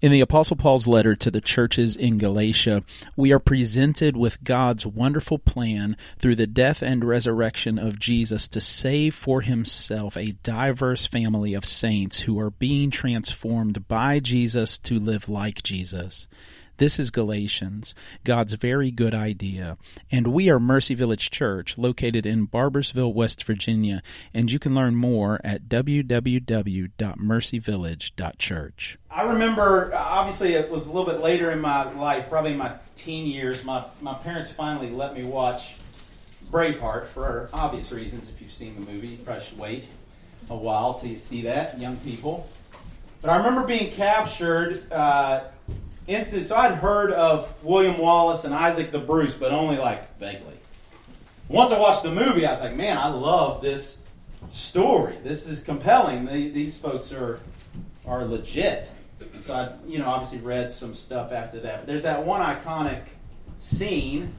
In the Apostle Paul's letter to the churches in Galatia, we are presented with God's wonderful plan through the death and resurrection of Jesus to save for himself a diverse family of saints who are being transformed by Jesus to live like Jesus. This is Galatians, God's very good idea. And we are Mercy Village Church, located in Barboursville, West Virginia, and you can learn more at www.mercyvillage.church. I remember, obviously, it was a little bit later in my life, probably my teen years, my, my parents finally let me watch Braveheart for obvious reasons. If you've seen the movie, you probably should wait a while you see that, young people. But I remember being captured. Uh, So I'd heard of William Wallace and Isaac the Bruce, but only like vaguely. Once I watched the movie, I was like, man, I love this story. This is compelling. these folks are are legit. So I, you know, obviously read some stuff after that. But there's that one iconic scene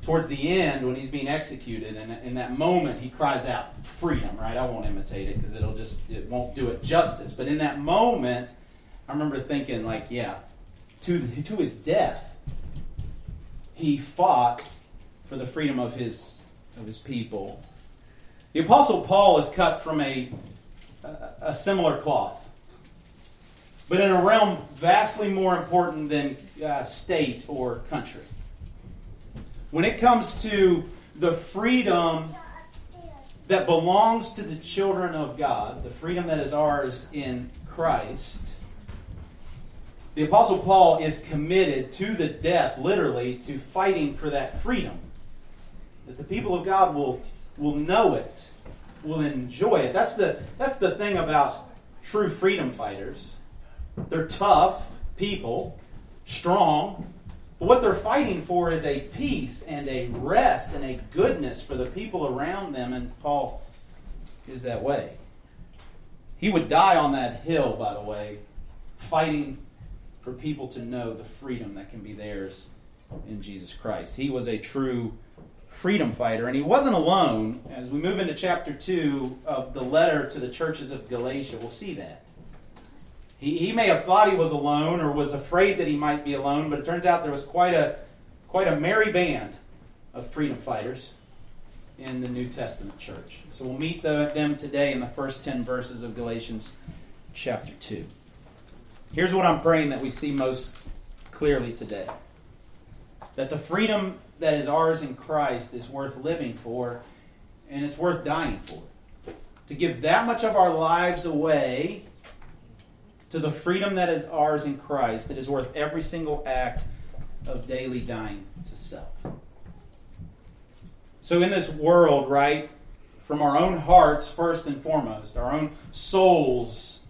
towards the end when he's being executed, and in that moment he cries out, "Freedom!" Right? I won't imitate it because it'll just it won't do it justice. But in that moment, I remember thinking, like, yeah, to, to his death, he fought for the freedom of his, of his people. The Apostle Paul is cut from a, a similar cloth, but in a realm vastly more important than uh, state or country. When it comes to the freedom that belongs to the children of God, the freedom that is ours in Christ, the Apostle Paul is committed to the death, literally, to fighting for that freedom. That the people of God will, will know it, will enjoy it. That's the, that's the thing about true freedom fighters. They're tough people, strong, but what they're fighting for is a peace and a rest and a goodness for the people around them, and Paul is that way. He would die on that hill, by the way, fighting for people to know the freedom that can be theirs in Jesus Christ. He was a true freedom fighter, and he wasn't alone. As we move into chapter 2 of the letter to the churches of Galatia, we'll see that. He, he may have thought he was alone or was afraid that he might be alone, but it turns out there was quite a, quite a merry band of freedom fighters in the New Testament church. So we'll meet the, them today in the first 10 verses of Galatians chapter 2. Here's what I'm praying that we see most clearly today that the freedom that is ours in Christ is worth living for, and it's worth dying for. To give that much of our lives away to the freedom that is ours in Christ, it is worth every single act of daily dying to self. So, in this world, right, from our own hearts, first and foremost, our own souls,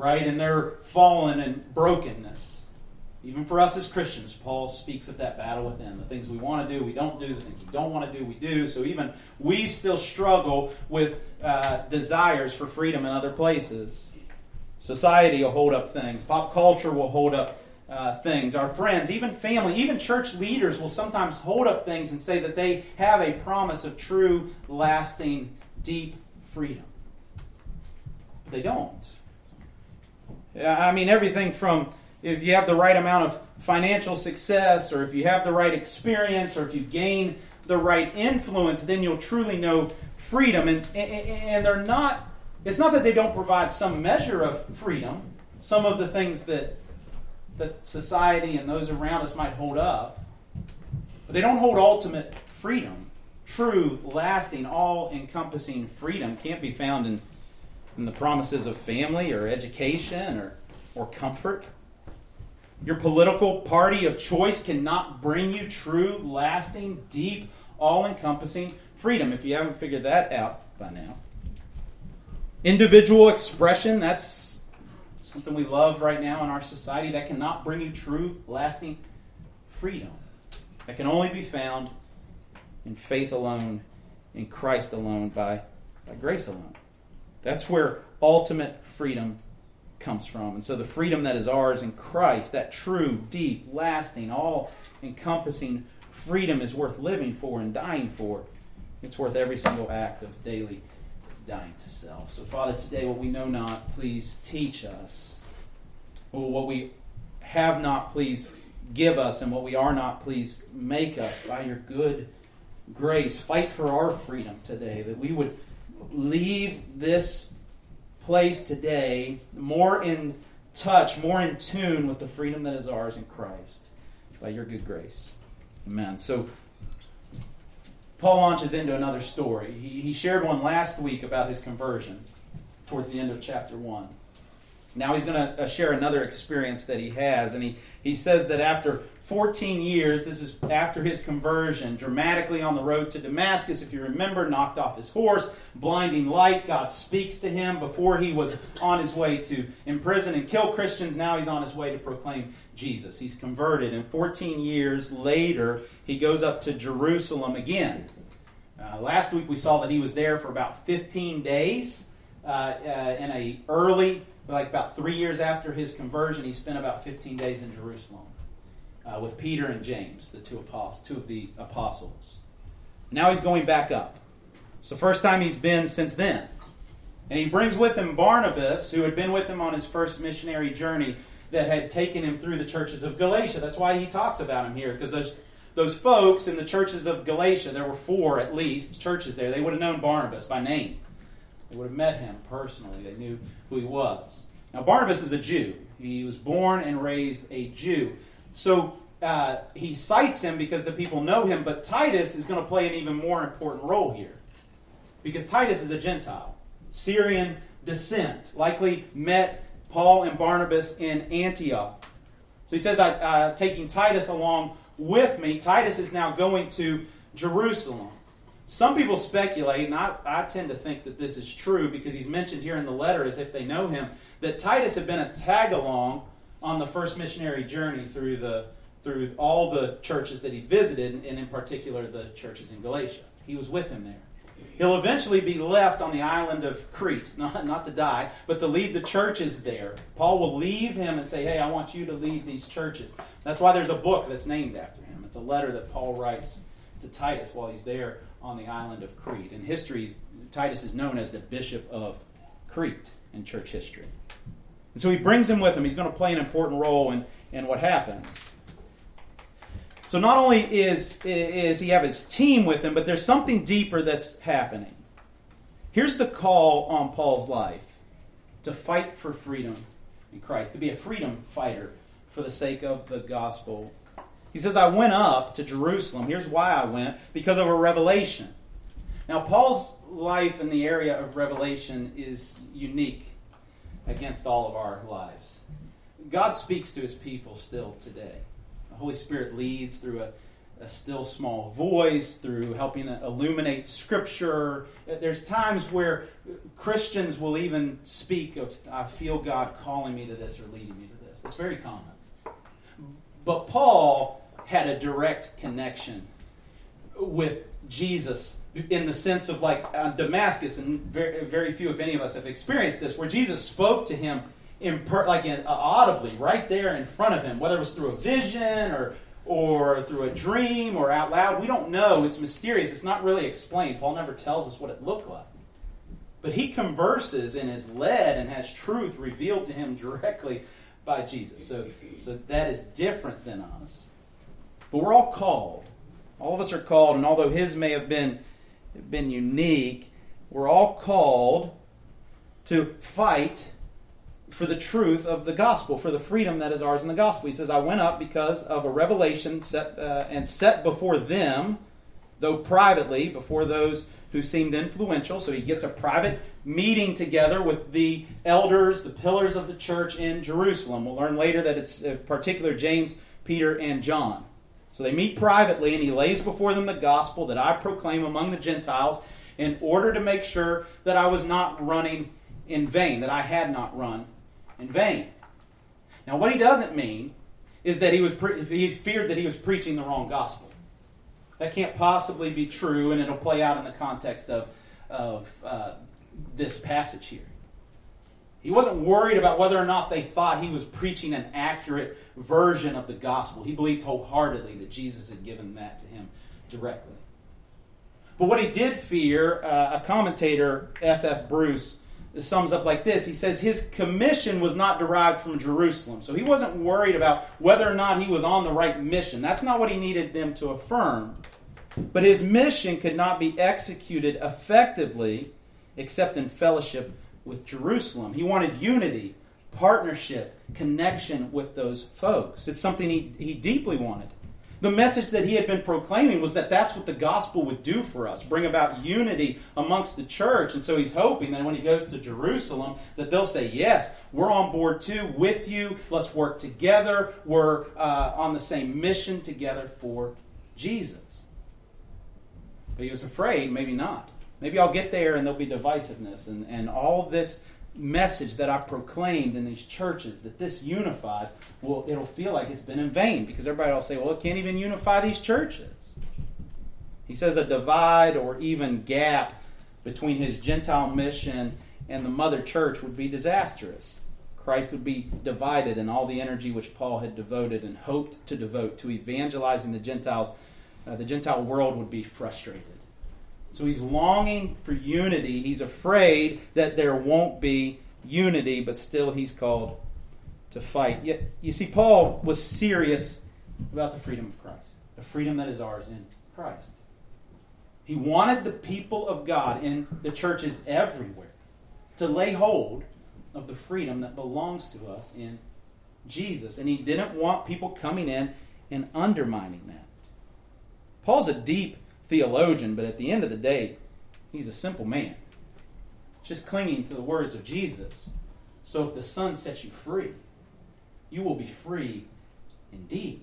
right, and their fallen and brokenness. Even for us as Christians, Paul speaks of that battle within. The things we want to do, we don't do. The things we don't want to do, we do. So even we still struggle with uh, desires for freedom in other places. Society will hold up things. Pop culture will hold up uh, things. Our friends, even family, even church leaders will sometimes hold up things and say that they have a promise of true, lasting, deep freedom. But they don't. I mean, everything from if you have the right amount of financial success, or if you have the right experience, or if you gain the right influence, then you'll truly know freedom. And, and they're not, it's not that they don't provide some measure of freedom, some of the things that, that society and those around us might hold up, but they don't hold ultimate freedom. True, lasting, all encompassing freedom can't be found in in the promises of family or education or, or comfort. Your political party of choice cannot bring you true, lasting, deep, all encompassing freedom if you haven't figured that out by now. Individual expression, that's something we love right now in our society, that cannot bring you true, lasting freedom. That can only be found in faith alone, in Christ alone, by, by grace alone. That's where ultimate freedom comes from. And so the freedom that is ours in Christ, that true, deep, lasting, all encompassing freedom is worth living for and dying for. It's worth every single act of daily dying to self. So, Father, today, what we know not, please teach us. What we have not, please give us, and what we are not, please make us by your good grace. Fight for our freedom today, that we would leave this place today more in touch, more in tune with the freedom that is ours in Christ by your good grace. Amen. So, Paul launches into another story. He, he shared one last week about his conversion towards the end of chapter 1. Now he's going to uh, share another experience that he has. And he, he says that after 14 years, this is after his conversion, dramatically on the road to Damascus, if you remember, knocked off his horse, blinding light. God speaks to him before he was on his way to imprison and kill Christians. Now he's on his way to proclaim Jesus. He's converted. And 14 years later, he goes up to Jerusalem again. Uh, last week we saw that he was there for about 15 days uh, uh, in a early, like about three years after his conversion. He spent about 15 days in Jerusalem uh, with Peter and James, the two apostles, two of the apostles. Now he's going back up. It's the first time he's been since then. And he brings with him Barnabas, who had been with him on his first missionary journey that had taken him through the churches of Galatia. That's why he talks about him here, because those, those folks in the churches of Galatia, there were four at least churches there, they would have known Barnabas by name. They would have met him personally. They knew who he was. Now, Barnabas is a Jew. He was born and raised a Jew. So uh, he cites him because the people know him, but Titus is going to play an even more important role here. Because Titus is a Gentile, Syrian descent, likely met Paul and Barnabas in Antioch. So he says, I, uh, taking Titus along with me, Titus is now going to Jerusalem. Some people speculate, and I, I tend to think that this is true because he's mentioned here in the letter as if they know him, that Titus had been a tag along on the first missionary journey through the through all the churches that he visited, and in particular the churches in Galatia. He was with him there. He'll eventually be left on the island of Crete, not, not to die, but to lead the churches there. Paul will leave him and say, Hey, I want you to lead these churches. That's why there's a book that's named after him. It's a letter that Paul writes to Titus while he's there on the island of Crete. In history, Titus is known as the Bishop of Crete in church history. And so he brings him with him. He's going to play an important role in, in what happens. So not only is, is he have his team with him, but there's something deeper that's happening. Here's the call on Paul's life to fight for freedom in Christ, to be a freedom fighter for the sake of the gospel. He says, I went up to Jerusalem. Here's why I went because of a revelation. Now, Paul's life in the area of revelation is unique against all of our lives. God speaks to his people still today. The Holy Spirit leads through a, a still small voice, through helping illuminate Scripture. There's times where Christians will even speak of, I feel God calling me to this or leading me to this. It's very common. But Paul had a direct connection with Jesus in the sense of like uh, Damascus, and very, very few, if any of us, have experienced this, where Jesus spoke to him in per, like in, uh, audibly right there in front of him, whether it was through a vision or or through a dream or out loud. We don't know. It's mysterious. It's not really explained. Paul never tells us what it looked like. But he converses and is led and has truth revealed to him directly by Jesus. So, so that is different than us. But we're all called. All of us are called, and although his may have been been unique. We're all called to fight for the truth of the gospel, for the freedom that is ours in the gospel. He says, I went up because of a revelation set, uh, and set before them, though privately, before those who seemed influential. So he gets a private meeting together with the elders, the pillars of the church in Jerusalem. We'll learn later that it's in particular James, Peter, and John. So they meet privately, and he lays before them the gospel that I proclaim among the Gentiles in order to make sure that I was not running in vain, that I had not run in vain. Now, what he doesn't mean is that he was pre- he's feared that he was preaching the wrong gospel. That can't possibly be true, and it'll play out in the context of, of uh, this passage here. He wasn't worried about whether or not they thought he was preaching an accurate version of the gospel. He believed wholeheartedly that Jesus had given that to him directly. But what he did fear, uh, a commentator, F.F. F. Bruce, sums up like this He says, His commission was not derived from Jerusalem. So he wasn't worried about whether or not he was on the right mission. That's not what he needed them to affirm. But his mission could not be executed effectively except in fellowship with Jerusalem. He wanted unity, partnership, connection with those folks. It's something he, he deeply wanted. The message that he had been proclaiming was that that's what the gospel would do for us, bring about unity amongst the church. And so he's hoping that when he goes to Jerusalem, that they'll say, Yes, we're on board too, with you. Let's work together. We're uh, on the same mission together for Jesus. But he was afraid, maybe not. Maybe I'll get there and there'll be divisiveness and, and all this message that I've proclaimed in these churches that this unifies, well, it'll feel like it's been in vain because everybody will say, well, it can't even unify these churches. He says a divide or even gap between his Gentile mission and the mother church would be disastrous. Christ would be divided, and all the energy which Paul had devoted and hoped to devote to evangelizing the Gentiles, uh, the Gentile world would be frustrated. So he's longing for unity. He's afraid that there won't be unity, but still he's called to fight. Yet, you see, Paul was serious about the freedom of Christ, the freedom that is ours in Christ. He wanted the people of God in the churches everywhere to lay hold of the freedom that belongs to us in Jesus. And he didn't want people coming in and undermining that. Paul's a deep theologian, but at the end of the day, he's a simple man, just clinging to the words of Jesus. So if the Son sets you free, you will be free indeed.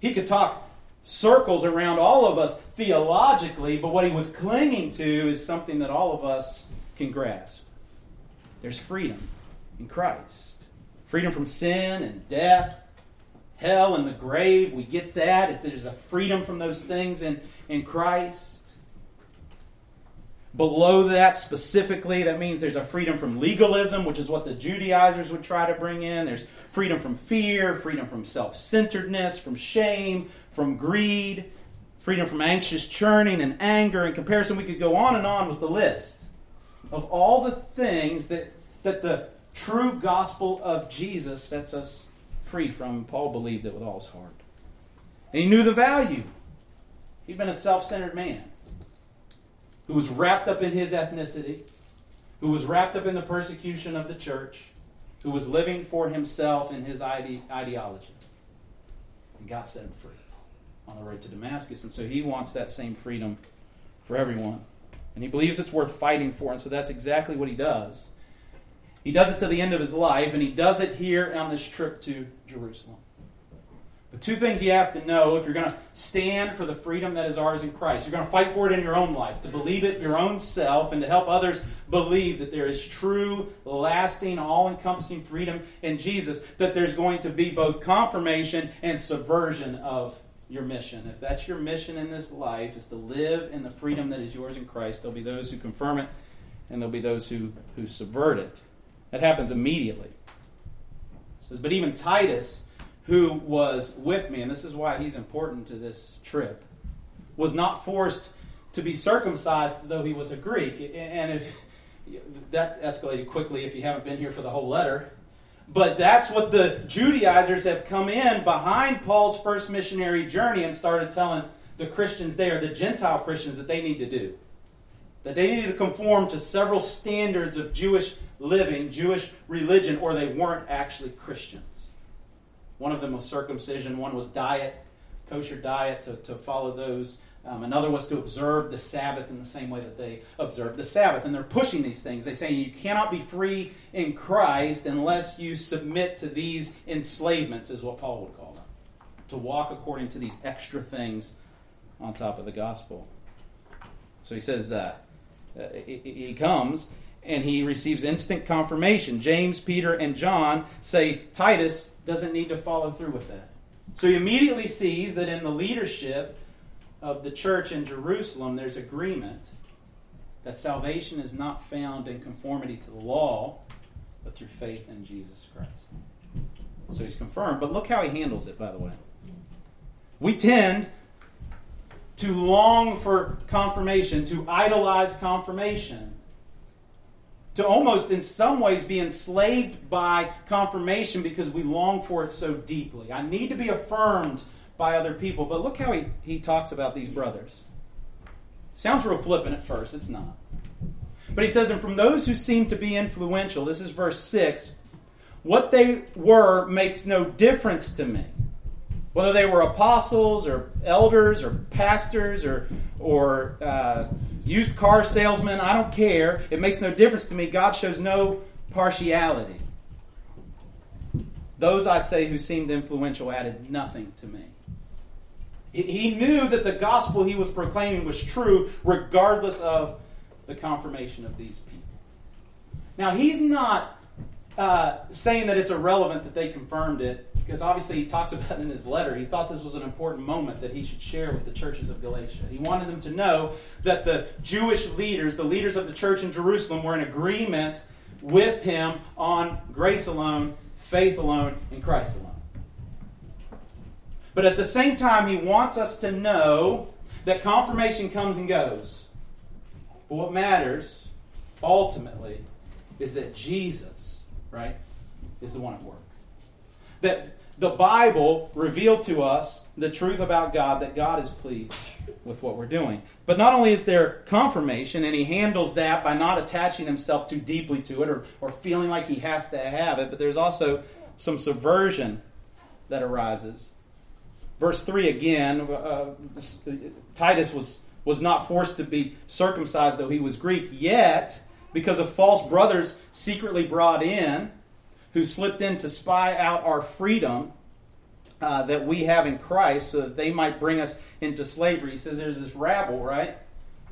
He could talk circles around all of us theologically, but what he was clinging to is something that all of us can grasp. There's freedom in Christ freedom from sin and death, hell and the grave. We get that. There's a freedom from those things in, in Christ. Below that, specifically, that means there's a freedom from legalism, which is what the Judaizers would try to bring in. There's freedom from fear, freedom from self centeredness, from shame, from greed, freedom from anxious churning and anger. In comparison, we could go on and on with the list of all the things that, that the true gospel of Jesus sets us free from. Paul believed it with all his heart. And he knew the value. He'd been a self centered man who was wrapped up in his ethnicity, who was wrapped up in the persecution of the church, who was living for himself and his ide- ideology. And God set him free on the road to Damascus. And so he wants that same freedom for everyone. And he believes it's worth fighting for. And so that's exactly what he does. He does it to the end of his life, and he does it here on this trip to Jerusalem. The two things you have to know if you're going to stand for the freedom that is ours in Christ, you're going to fight for it in your own life, to believe it your own self, and to help others believe that there is true, lasting, all encompassing freedom in Jesus, that there's going to be both confirmation and subversion of your mission. If that's your mission in this life, is to live in the freedom that is yours in Christ, there'll be those who confirm it, and there'll be those who, who subvert it. That happens immediately. Says, but even Titus, who was with me, and this is why he's important to this trip, was not forced to be circumcised, though he was a Greek. And if that escalated quickly if you haven't been here for the whole letter. But that's what the Judaizers have come in behind Paul's first missionary journey and started telling the Christians there, the Gentile Christians, that they need to do. That they needed to conform to several standards of Jewish living Jewish religion, or they weren't actually Christians. One of them was circumcision, one was diet, kosher diet, to, to follow those. Um, another was to observe the Sabbath in the same way that they observed the Sabbath. And they're pushing these things. They say you cannot be free in Christ unless you submit to these enslavements, is what Paul would call them. To walk according to these extra things on top of the gospel. So he says, uh, uh, he comes and he receives instant confirmation. James, Peter, and John say Titus doesn't need to follow through with that. So he immediately sees that in the leadership of the church in Jerusalem, there's agreement that salvation is not found in conformity to the law, but through faith in Jesus Christ. So he's confirmed. But look how he handles it, by the way. We tend to long for confirmation, to idolize confirmation to almost in some ways be enslaved by confirmation because we long for it so deeply. I need to be affirmed by other people. But look how he, he talks about these brothers. Sounds real flippant at first, it's not. But he says, and from those who seem to be influential, this is verse 6, what they were makes no difference to me. Whether they were apostles or elders or pastors or, or uh, used car salesmen, I don't care. It makes no difference to me. God shows no partiality. Those I say who seemed influential added nothing to me. He knew that the gospel he was proclaiming was true regardless of the confirmation of these people. Now, he's not uh, saying that it's irrelevant that they confirmed it, because obviously he talks about it in his letter. He thought this was an important moment that he should share with the churches of Galatia. He wanted them to know that the Jewish leaders, the leaders of the church in Jerusalem, were in agreement with him on grace alone, faith alone, and Christ alone. But at the same time, he wants us to know that confirmation comes and goes. But what matters, ultimately, is that Jesus, right, is the one at work. That the Bible revealed to us the truth about God, that God is pleased with what we're doing. But not only is there confirmation, and he handles that by not attaching himself too deeply to it or, or feeling like he has to have it, but there's also some subversion that arises verse 3 again, uh, Titus was, was not forced to be circumcised, though he was Greek, yet, because of false brothers secretly brought in, who slipped in to spy out our freedom uh, that we have in Christ, so that they might bring us into slavery. He says there's this rabble, right,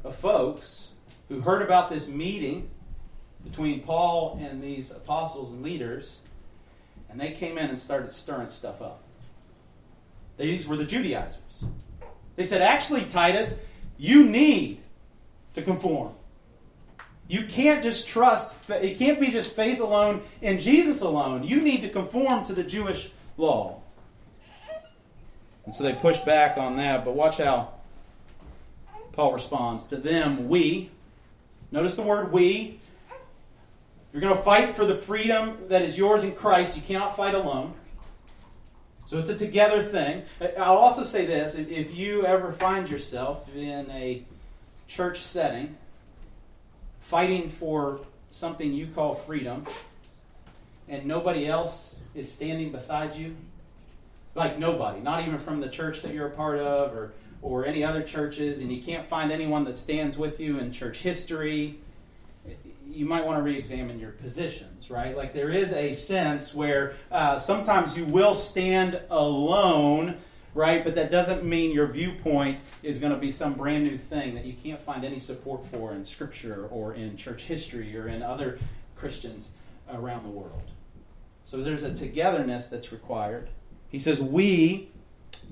of folks who heard about this meeting between Paul and these apostles and leaders, and they came in and started stirring stuff up. These were the Judaizers. They said, actually, Titus, you need to conform. You can't just trust, it can't be just faith alone and Jesus alone. You need to conform to the Jewish law. And so they push back on that, but watch how Paul responds. To them, we, notice the word we. If you're going to fight for the freedom that is yours in Christ. You cannot fight alone. So it's a together thing. I'll also say this if you ever find yourself in a church setting fighting for something you call freedom and nobody else is standing beside you, like nobody, not even from the church that you're a part of or, or any other churches, and you can't find anyone that stands with you in church history, you might want to re examine your positions, right? Like there is a sense where uh, sometimes you will stand alone, right? But that doesn't mean your viewpoint is going to be some brand new thing that you can't find any support for in Scripture or in church history or in other Christians around the world. So there's a togetherness that's required. He says, We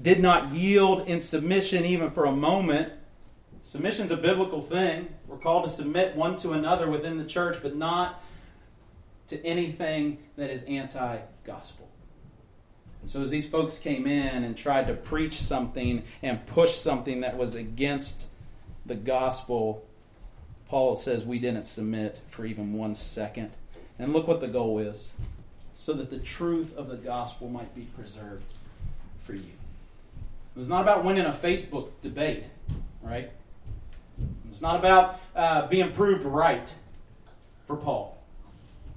did not yield in submission even for a moment Submission's a biblical thing. We're called to submit one to another within the church, but not to anything that is anti gospel. And so, as these folks came in and tried to preach something and push something that was against the gospel, Paul says we didn't submit for even one second. And look what the goal is so that the truth of the gospel might be preserved for you. It was not about winning a Facebook debate, right? It's not about uh, being proved right for Paul.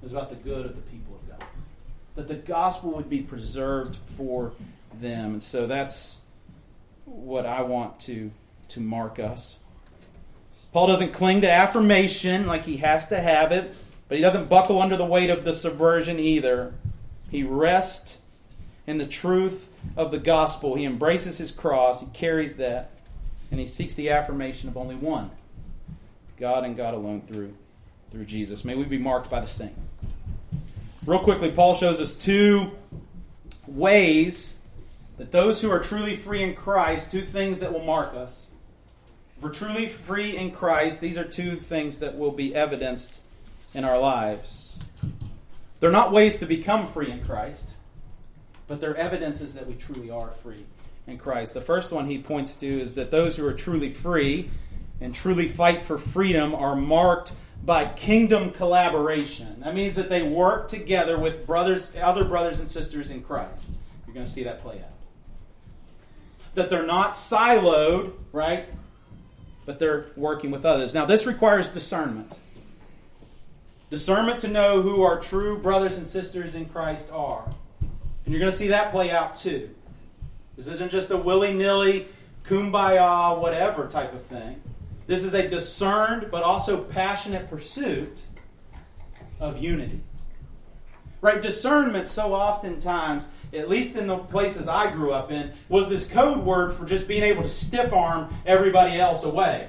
It's about the good of the people. That the gospel would be preserved for them. And so that's what I want to, to mark us. Paul doesn't cling to affirmation like he has to have it, but he doesn't buckle under the weight of the subversion either. He rests in the truth of the gospel. He embraces his cross, he carries that, and he seeks the affirmation of only one God and God alone through, through Jesus. May we be marked by the same. Real quickly, Paul shows us two ways that those who are truly free in Christ, two things that will mark us. If we're truly free in Christ, these are two things that will be evidenced in our lives. They're not ways to become free in Christ, but they're evidences that we truly are free in Christ. The first one he points to is that those who are truly free and truly fight for freedom are marked by kingdom collaboration. That means that they work together with brothers, other brothers and sisters in Christ. You're going to see that play out. That they're not siloed, right? But they're working with others. Now, this requires discernment. Discernment to know who our true brothers and sisters in Christ are. And you're going to see that play out too. This isn't just a willy nilly, kumbaya, whatever type of thing. This is a discerned but also passionate pursuit of unity. Right? Discernment, so oftentimes, at least in the places I grew up in, was this code word for just being able to stiff arm everybody else away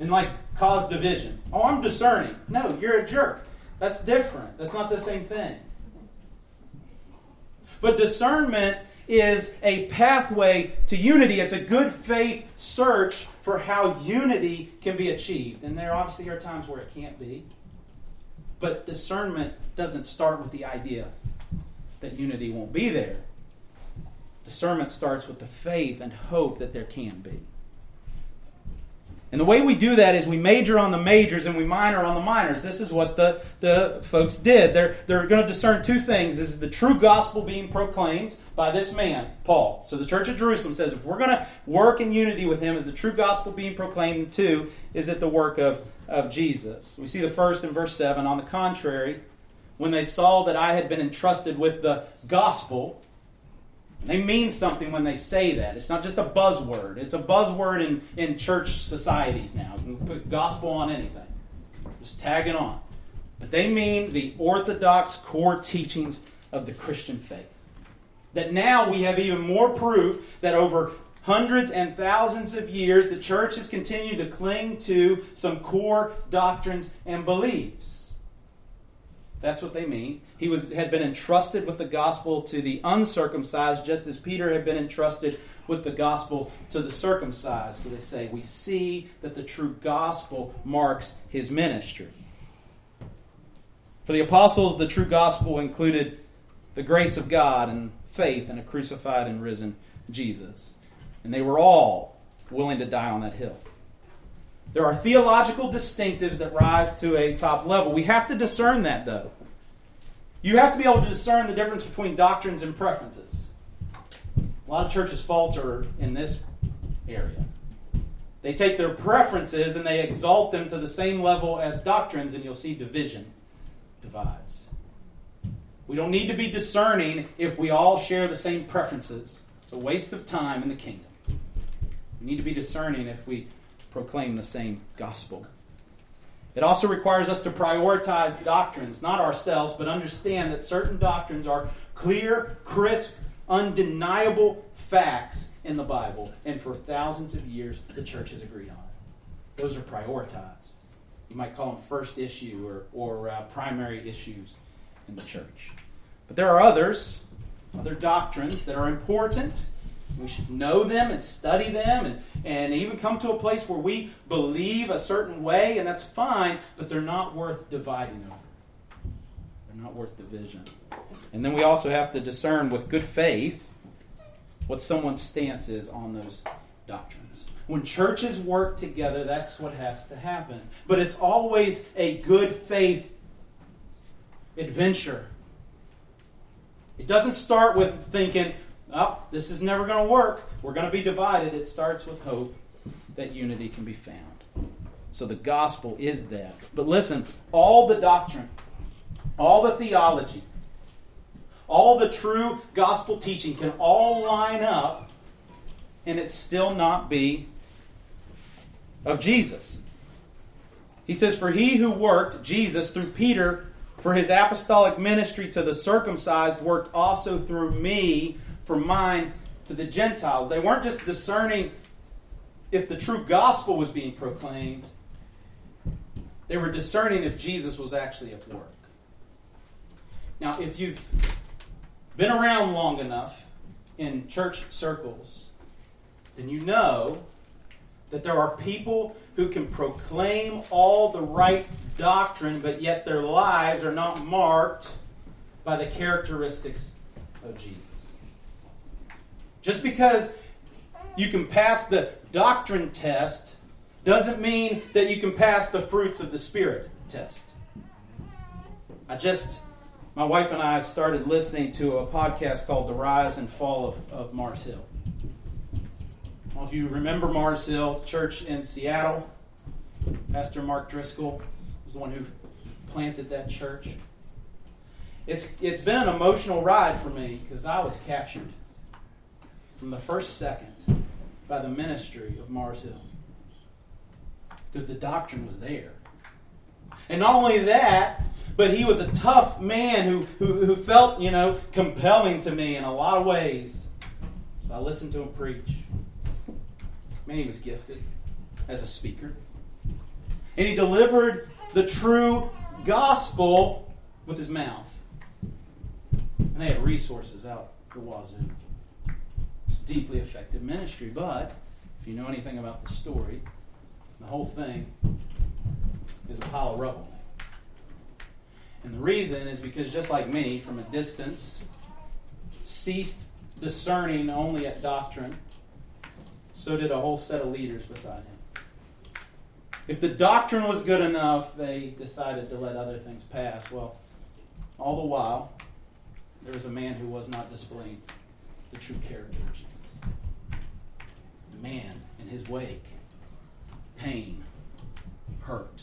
and like cause division. Oh, I'm discerning. No, you're a jerk. That's different. That's not the same thing. But discernment is a pathway to unity. It's a good faith search for how unity can be achieved. And there obviously are times where it can't be. But discernment doesn't start with the idea that unity won't be there. Discernment starts with the faith and hope that there can be. And the way we do that is we major on the majors and we minor on the minors. This is what the, the folks did. They're, they're going to discern two things. Is the true gospel being proclaimed by this man, Paul. So the church of Jerusalem says if we're going to work in unity with him, is the true gospel being proclaimed? And two, is it the work of, of Jesus? We see the first in verse 7. On the contrary, when they saw that I had been entrusted with the gospel, they mean something when they say that. It's not just a buzzword. It's a buzzword in, in church societies now. You can put gospel on anything. Just tag it on. But they mean the orthodox core teachings of the Christian faith. That now we have even more proof that over hundreds and thousands of years the church has continued to cling to some core doctrines and beliefs. That's what they mean. He was had been entrusted with the gospel to the uncircumcised, just as Peter had been entrusted with the gospel to the circumcised. So they say, we see that the true gospel marks his ministry. For the apostles, the true gospel included the grace of God and faith in a crucified and risen Jesus. And they were all willing to die on that hill. There are theological distinctives that rise to a top level. We have to discern that, though. You have to be able to discern the difference between doctrines and preferences. A lot of churches falter in this area. They take their preferences and they exalt them to the same level as doctrines, and you'll see division divides. We don't need to be discerning if we all share the same preferences. It's a waste of time in the kingdom. We need to be discerning if we proclaim the same gospel. It also requires us to prioritize doctrines, not ourselves, but understand that certain doctrines are clear, crisp, undeniable facts in the Bible. And for thousands of years, the church has agreed on it. Those are prioritized. You might call them first issue or, or uh, primary issues in the church. But there are others, other doctrines that are important we should know them and study them and, and even come to a place where we believe a certain way, and that's fine, but they're not worth dividing over. They're not worth division. And then we also have to discern with good faith what someone's stance is on those doctrines. When churches work together, that's what has to happen. But it's always a good faith adventure. It doesn't start with thinking, oh, this is never going to work. We're going to be divided. It starts with hope that unity can be found. So the gospel is that. But listen, all the doctrine, all the theology, all the true gospel teaching can all line up and it still not be of Jesus. He says, For he who worked, Jesus, through Peter, for his apostolic ministry to the circumcised, worked also through me for mine to the Gentiles. They weren't just discerning if the true gospel was being proclaimed, they were discerning if Jesus was actually at work. Now, if you've been around long enough in church circles, then you know that there are people who can proclaim all the right doctrine, but yet their lives are not marked by the characteristics of Jesus. Just because you can pass the doctrine test doesn't mean that you can pass the fruits of the Spirit test. I just, my wife and I started listening to a podcast called The Rise and Fall of, of Mars Hill. Well, if you remember Mars Hill Church in Seattle, Pastor Mark Driscoll was the one who planted that church. It's, it's been an emotional ride for me because I was captured from the first second by the ministry of Mars Hill because the doctrine was there. And not only that, but he was a tough man who, who, who felt, you know, compelling to me in a lot of ways. So I listened to him preach. Man, he was gifted as a speaker. And he delivered the true gospel with his mouth. And they had resources out the wazoo. Deeply effective ministry. But if you know anything about the story, the whole thing is a pile of rubble. And the reason is because, just like me, from a distance, ceased discerning only at doctrine, so did a whole set of leaders beside him. If the doctrine was good enough, they decided to let other things pass. Well, all the while, there was a man who was not displaying the true character of Jesus. Man in his wake, pain, hurt.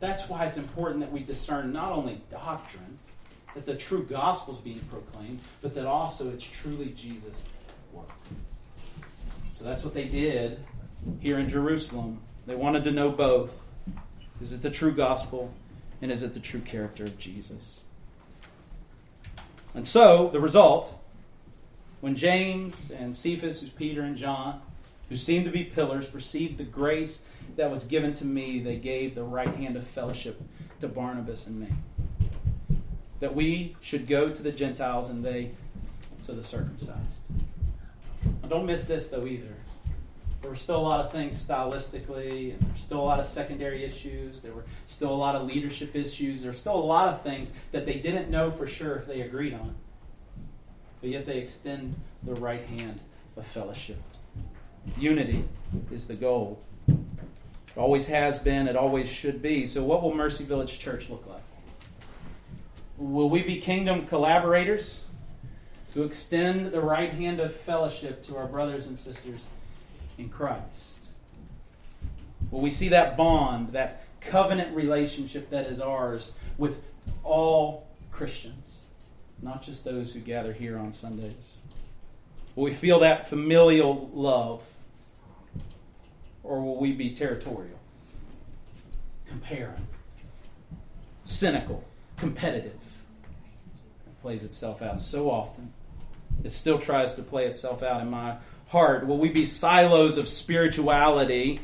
That's why it's important that we discern not only doctrine, that the true gospel is being proclaimed, but that also it's truly Jesus' work. So that's what they did here in Jerusalem. They wanted to know both. Is it the true gospel? And is it the true character of Jesus? And so, the result, when James and Cephas, who's Peter and John, who seemed to be pillars, perceived the grace that was given to me, they gave the right hand of fellowship to Barnabas and me. That we should go to the Gentiles and they to the circumcised. Now, don't miss this, though, either. There were still a lot of things stylistically, and there were still a lot of secondary issues. There were still a lot of leadership issues. There were still a lot of things that they didn't know for sure if they agreed on. But yet they extend the right hand of fellowship. Unity is the goal. It always has been, it always should be. So, what will Mercy Village Church look like? Will we be kingdom collaborators to extend the right hand of fellowship to our brothers and sisters in Christ? Will we see that bond, that covenant relationship that is ours with all Christians, not just those who gather here on Sundays? Will we feel that familial love? Or will we be territorial, comparing, cynical, competitive? It plays itself out so often. It still tries to play itself out in my heart. Will we be silos of spirituality?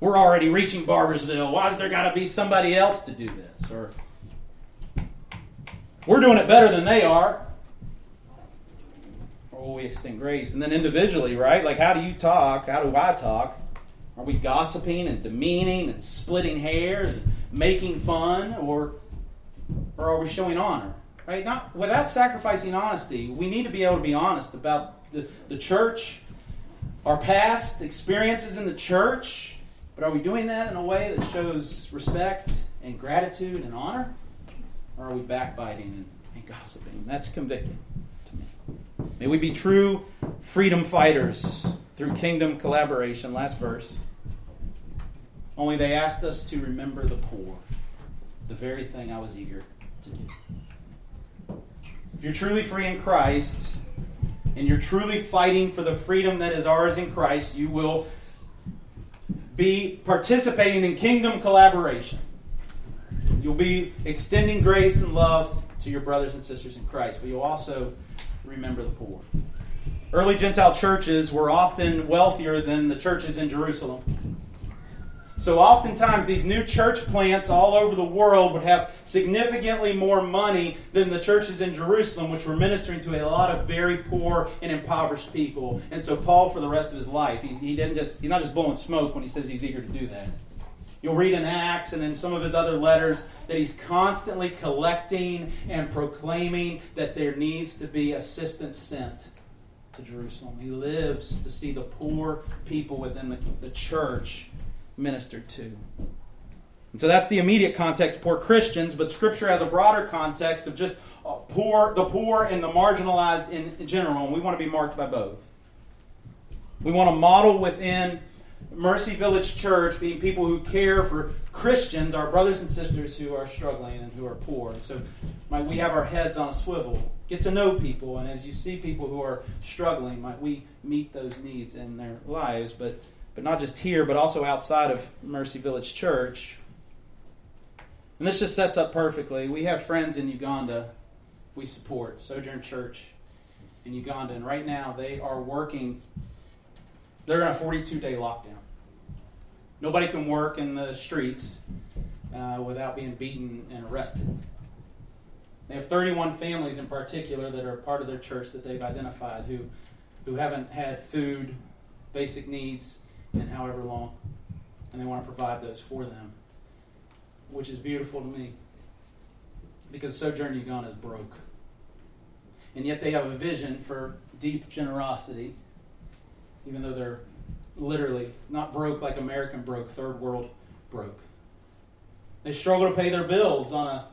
We're already reaching Barboursville. Why is there got to be somebody else to do this? Or we're doing it better than they are. Or will we extend grace? And then individually, right? Like, how do you talk? How do I talk? Are we gossiping and demeaning and splitting hairs and making fun? Or, or are we showing honor? Right? Not without sacrificing honesty. We need to be able to be honest about the, the church, our past experiences in the church. But are we doing that in a way that shows respect and gratitude and honor? Or are we backbiting and, and gossiping? That's convicting to me. May we be true freedom fighters through kingdom collaboration. Last verse. Only they asked us to remember the poor, the very thing I was eager to do. If you're truly free in Christ, and you're truly fighting for the freedom that is ours in Christ, you will be participating in kingdom collaboration. You'll be extending grace and love to your brothers and sisters in Christ, but you'll also remember the poor. Early Gentile churches were often wealthier than the churches in Jerusalem. So, oftentimes, these new church plants all over the world would have significantly more money than the churches in Jerusalem, which were ministering to a lot of very poor and impoverished people. And so, Paul, for the rest of his life, he, he didn't just, he's not just blowing smoke when he says he's eager to do that. You'll read in Acts and in some of his other letters that he's constantly collecting and proclaiming that there needs to be assistance sent to Jerusalem. He lives to see the poor people within the, the church ministered to. And so that's the immediate context, poor Christians, but Scripture has a broader context of just uh, poor, the poor and the marginalized in general, and we want to be marked by both. We want to model within Mercy Village Church being people who care for Christians, our brothers and sisters who are struggling and who are poor. And so might we have our heads on a swivel, get to know people, and as you see people who are struggling, might we meet those needs in their lives, but but not just here, but also outside of Mercy Village Church. And this just sets up perfectly. We have friends in Uganda we support, Sojourn Church in Uganda, and right now they are working they're in a 42 day lockdown. Nobody can work in the streets uh, without being beaten and arrested. They have 31 families in particular that are part of their church that they've identified who, who haven't had food, basic needs, in however long. And they want to provide those for them, which is beautiful to me because Sojourn Uganda is broke. And yet they have a vision for deep generosity even though they're literally not broke like American broke, third world broke. They struggle to pay their bills on a,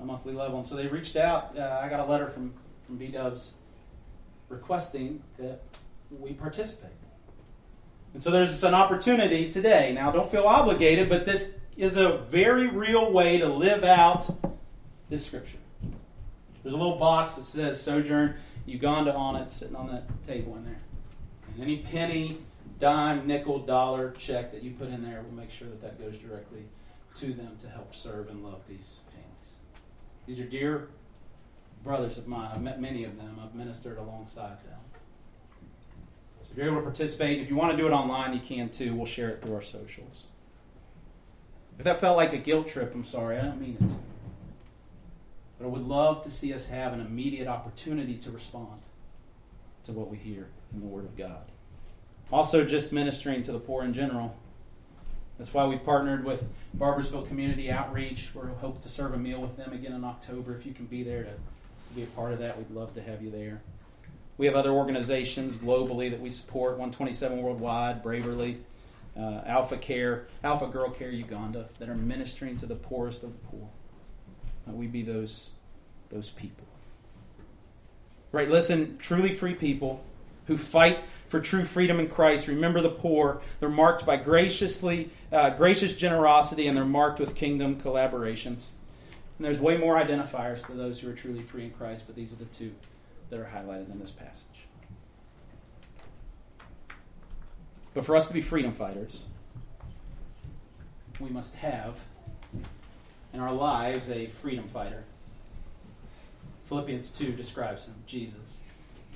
a monthly level, and so they reached out. Uh, I got a letter from from B Dubs requesting that we participate. And so there's an opportunity today. Now, don't feel obligated, but this is a very real way to live out this scripture. There's a little box that says Sojourn Uganda on it, sitting on that table in there. And any penny, dime, nickel, dollar check that you put in there, we'll make sure that that goes directly to them to help serve and love these families. These are dear brothers of mine. I've met many of them. I've ministered alongside them. So if you're able to participate, if you want to do it online, you can too. We'll share it through our socials. If that felt like a guilt trip, I'm sorry. I don't mean it. But I would love to see us have an immediate opportunity to respond to what we hear in the Word of God. Also, just ministering to the poor in general. That's why we partnered with Barboursville Community Outreach. We hope to serve a meal with them again in October. If you can be there to, to be a part of that, we'd love to have you there. We have other organizations globally that we support 127 Worldwide, Braverly, uh, Alpha Care, Alpha Girl Care Uganda, that are ministering to the poorest of the poor. Might we be those, those people. Right, listen, truly free people who fight for true freedom in Christ. Remember the poor. They're marked by graciously, uh, gracious generosity, and they're marked with kingdom collaborations. And there's way more identifiers to those who are truly free in Christ, but these are the two that are highlighted in this passage. But for us to be freedom fighters, we must have in our lives a freedom fighter. Philippians 2 describes him, Jesus.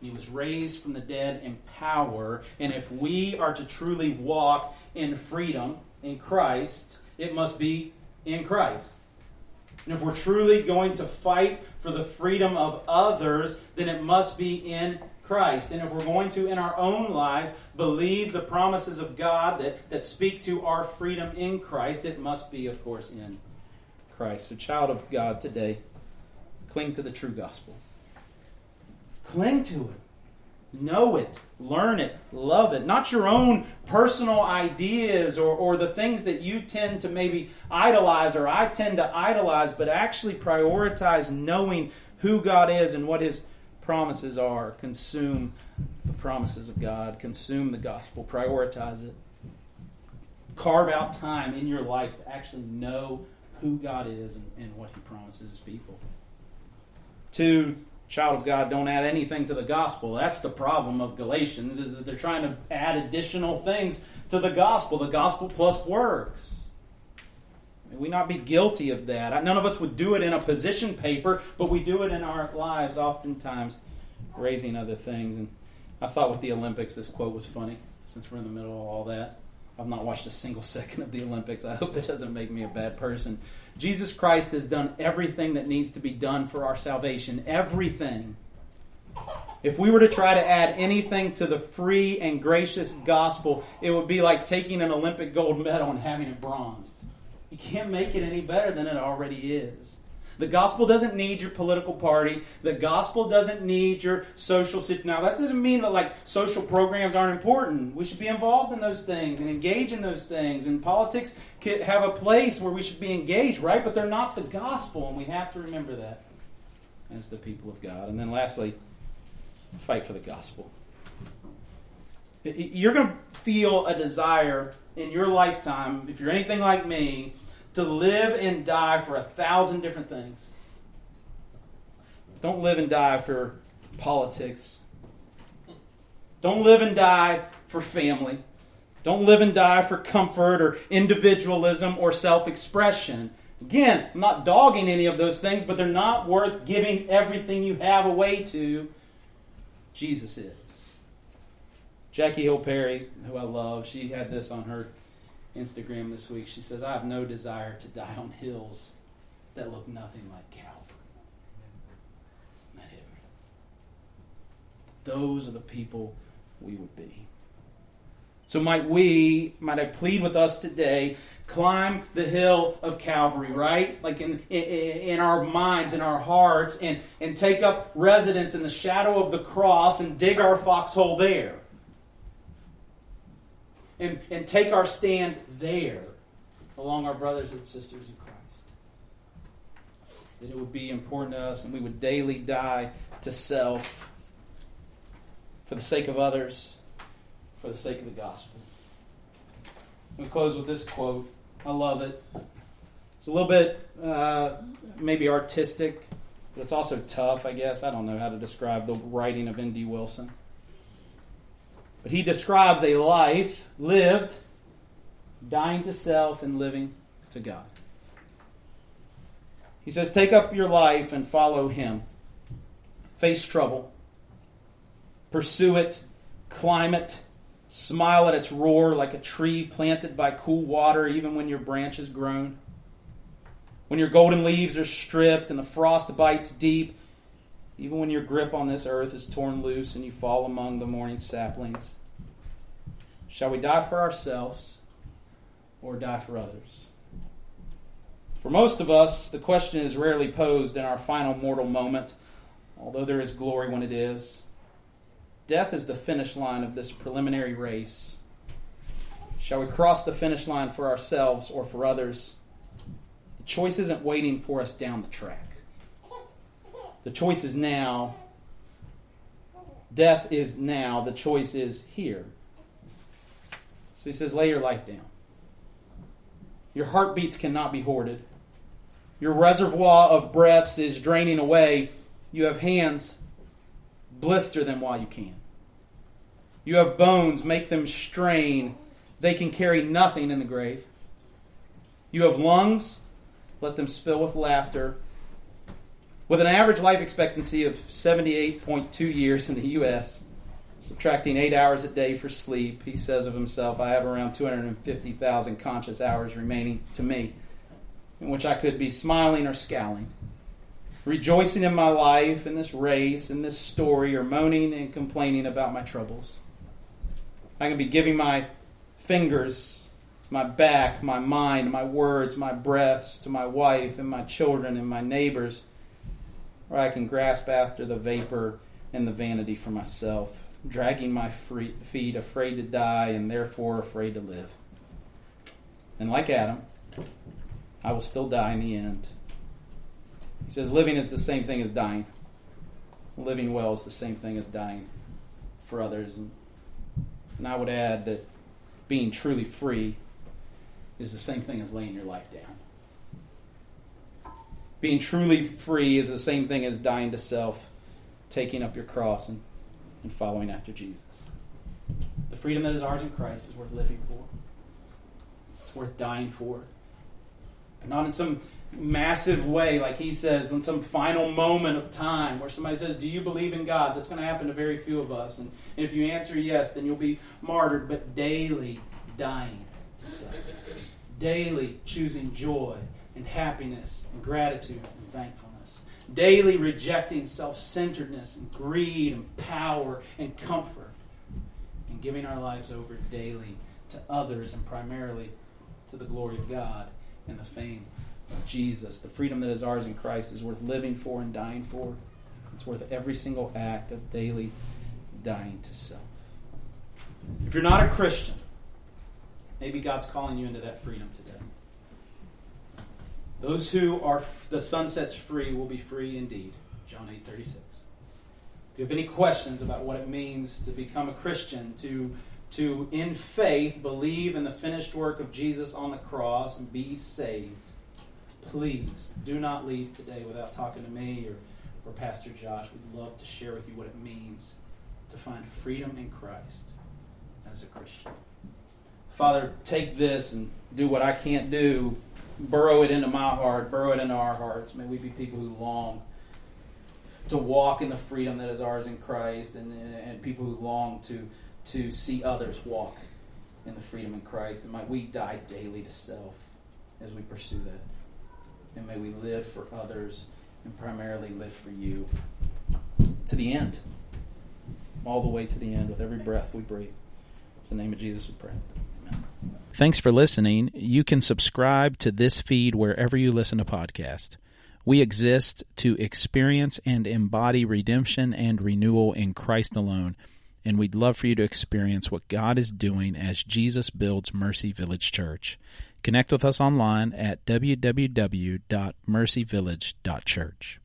He was raised from the dead in power. And if we are to truly walk in freedom in Christ, it must be in Christ. And if we're truly going to fight for the freedom of others, then it must be in Christ. And if we're going to, in our own lives, believe the promises of God that, that speak to our freedom in Christ, it must be, of course, in Christ. So, child of God today, cling to the true gospel. Cling to it. Know it. Learn it. Love it. Not your own personal ideas or, or the things that you tend to maybe idolize or I tend to idolize, but actually prioritize knowing who God is and what His promises are. Consume the promises of God. Consume the gospel. Prioritize it. Carve out time in your life to actually know who God is and, and what He promises His people. Two, child of God, don't add anything to the gospel. That's the problem of Galatians, is that they're trying to add additional things to the gospel, the gospel plus works. May we not be guilty of that. None of us would do it in a position paper, but we do it in our lives, oftentimes raising other things. And I thought with the Olympics, this quote was funny, since we're in the middle of all that. I've not watched a single second of the Olympics. I hope that doesn't make me a bad person. Jesus Christ has done everything that needs to be done for our salvation. Everything. If we were to try to add anything to the free and gracious gospel, it would be like taking an Olympic gold medal and having it bronzed. You can't make it any better than it already is. The gospel doesn't need your political party. The gospel doesn't need your social situation. Now, that doesn't mean that like social programs aren't important. We should be involved in those things and engage in those things. And politics have a place where we should be engaged, right? But they're not the gospel, and we have to remember that as the people of God. And then lastly, fight for the gospel. You're going to feel a desire in your lifetime, if you're anything like me, to live and die for a thousand different things. Don't live and die for politics. Don't live and die for family. Don't live and die for comfort or individualism or self expression. Again, I'm not dogging any of those things, but they're not worth giving everything you have away to. Jesus is. Jackie Hill Perry, who I love, she had this on her Instagram this week. She says, I have no desire to die on hills that look nothing like Calvary. That hit me. Those are the people we would be. So might we, might I plead with us today, climb the hill of Calvary, right? Like in, in, in our minds, in our hearts, and, and take up residence in the shadow of the cross and dig our foxhole there and, and take our stand there along our brothers and sisters in Christ. That it would be important to us and we would daily die to self for the sake of others, for the sake of the gospel. We close with this quote. I love it. It's a little bit uh, maybe artistic, but it's also tough, I guess. I don't know how to describe the writing of N.D. Wilson. But he describes a life lived, dying to self and living to God. He says, Take up your life and follow him. Face trouble, pursue it, climb it, smile at its roar like a tree planted by cool water, even when your branch is grown. When your golden leaves are stripped and the frost bites deep, even when your grip on this earth is torn loose and you fall among the mourning saplings. Shall we die for ourselves or die for others? For most of us, the question is rarely posed in our final mortal moment, although there is glory when it is. Death is the finish line of this preliminary race. Shall we cross the finish line for ourselves or for others? The choice isn't waiting for us down the track. The choice is now. Death is now. The choice is here. So he says, lay your life down. Your heartbeats cannot be hoarded. Your reservoir of breaths is draining away. You have hands, blister them while you can. You have bones, make them strain. They can carry nothing in the grave. You have lungs, let them spill with laughter. With an average life expectancy of 78.2 years in the U.S., subtracting eight hours a day for sleep, he says of himself, I have around 250,000 conscious hours remaining to me, in which I could be smiling or scowling, rejoicing in my life, in this race, in this story, or moaning and complaining about my troubles. I can be giving my fingers, my back, my mind, my words, my breaths to my wife and my children and my neighbors or I can grasp after the vapor and the vanity for myself, dragging my feet, afraid to die and therefore afraid to live. And like Adam, I will still die in the end. He says, living is the same thing as dying. Living well is the same thing as dying for others. And, and I would add that being truly free is the same thing as laying your life down. Being truly free is the same thing as dying to self, taking up your cross, and, and following after Jesus. The freedom that is ours in Christ is worth living for. It's worth dying for. But not in some massive way, like he says, in some final moment of time where somebody says, Do you believe in God? That's going to happen to very few of us. And, and if you answer yes, then you'll be martyred, but daily dying to self. Daily choosing joy and happiness and gratitude and thankfulness. Daily rejecting self centeredness and greed and power and comfort. And giving our lives over daily to others and primarily to the glory of God and the fame of Jesus. The freedom that is ours in Christ is worth living for and dying for. It's worth every single act of daily dying to self. If you're not a Christian, maybe God's calling you into that freedom today. Those who are the Son sets free will be free indeed. John 8 36. If you have any questions about what it means to become a Christian, to to in faith believe in the finished work of Jesus on the cross and be saved, please do not leave today without talking to me or, or Pastor Josh. We'd love to share with you what it means to find freedom in Christ as a Christian. Father, take this and do what I can't do. Burrow it into my heart, burrow it into our hearts. May we be people who long to walk in the freedom that is ours in Christ and, and people who long to, to see others walk in the freedom in Christ. And might we die daily to self as we pursue that. And may we live for others and primarily live for you to the end. All the way to the end with every breath we breathe. It's the name of Jesus we pray. Thanks for listening. You can subscribe to this feed wherever you listen to podcasts. We exist to experience and embody redemption and renewal in Christ alone, and we'd love for you to experience what God is doing as Jesus builds Mercy Village Church. Connect with us online at www.mercyvillage.church.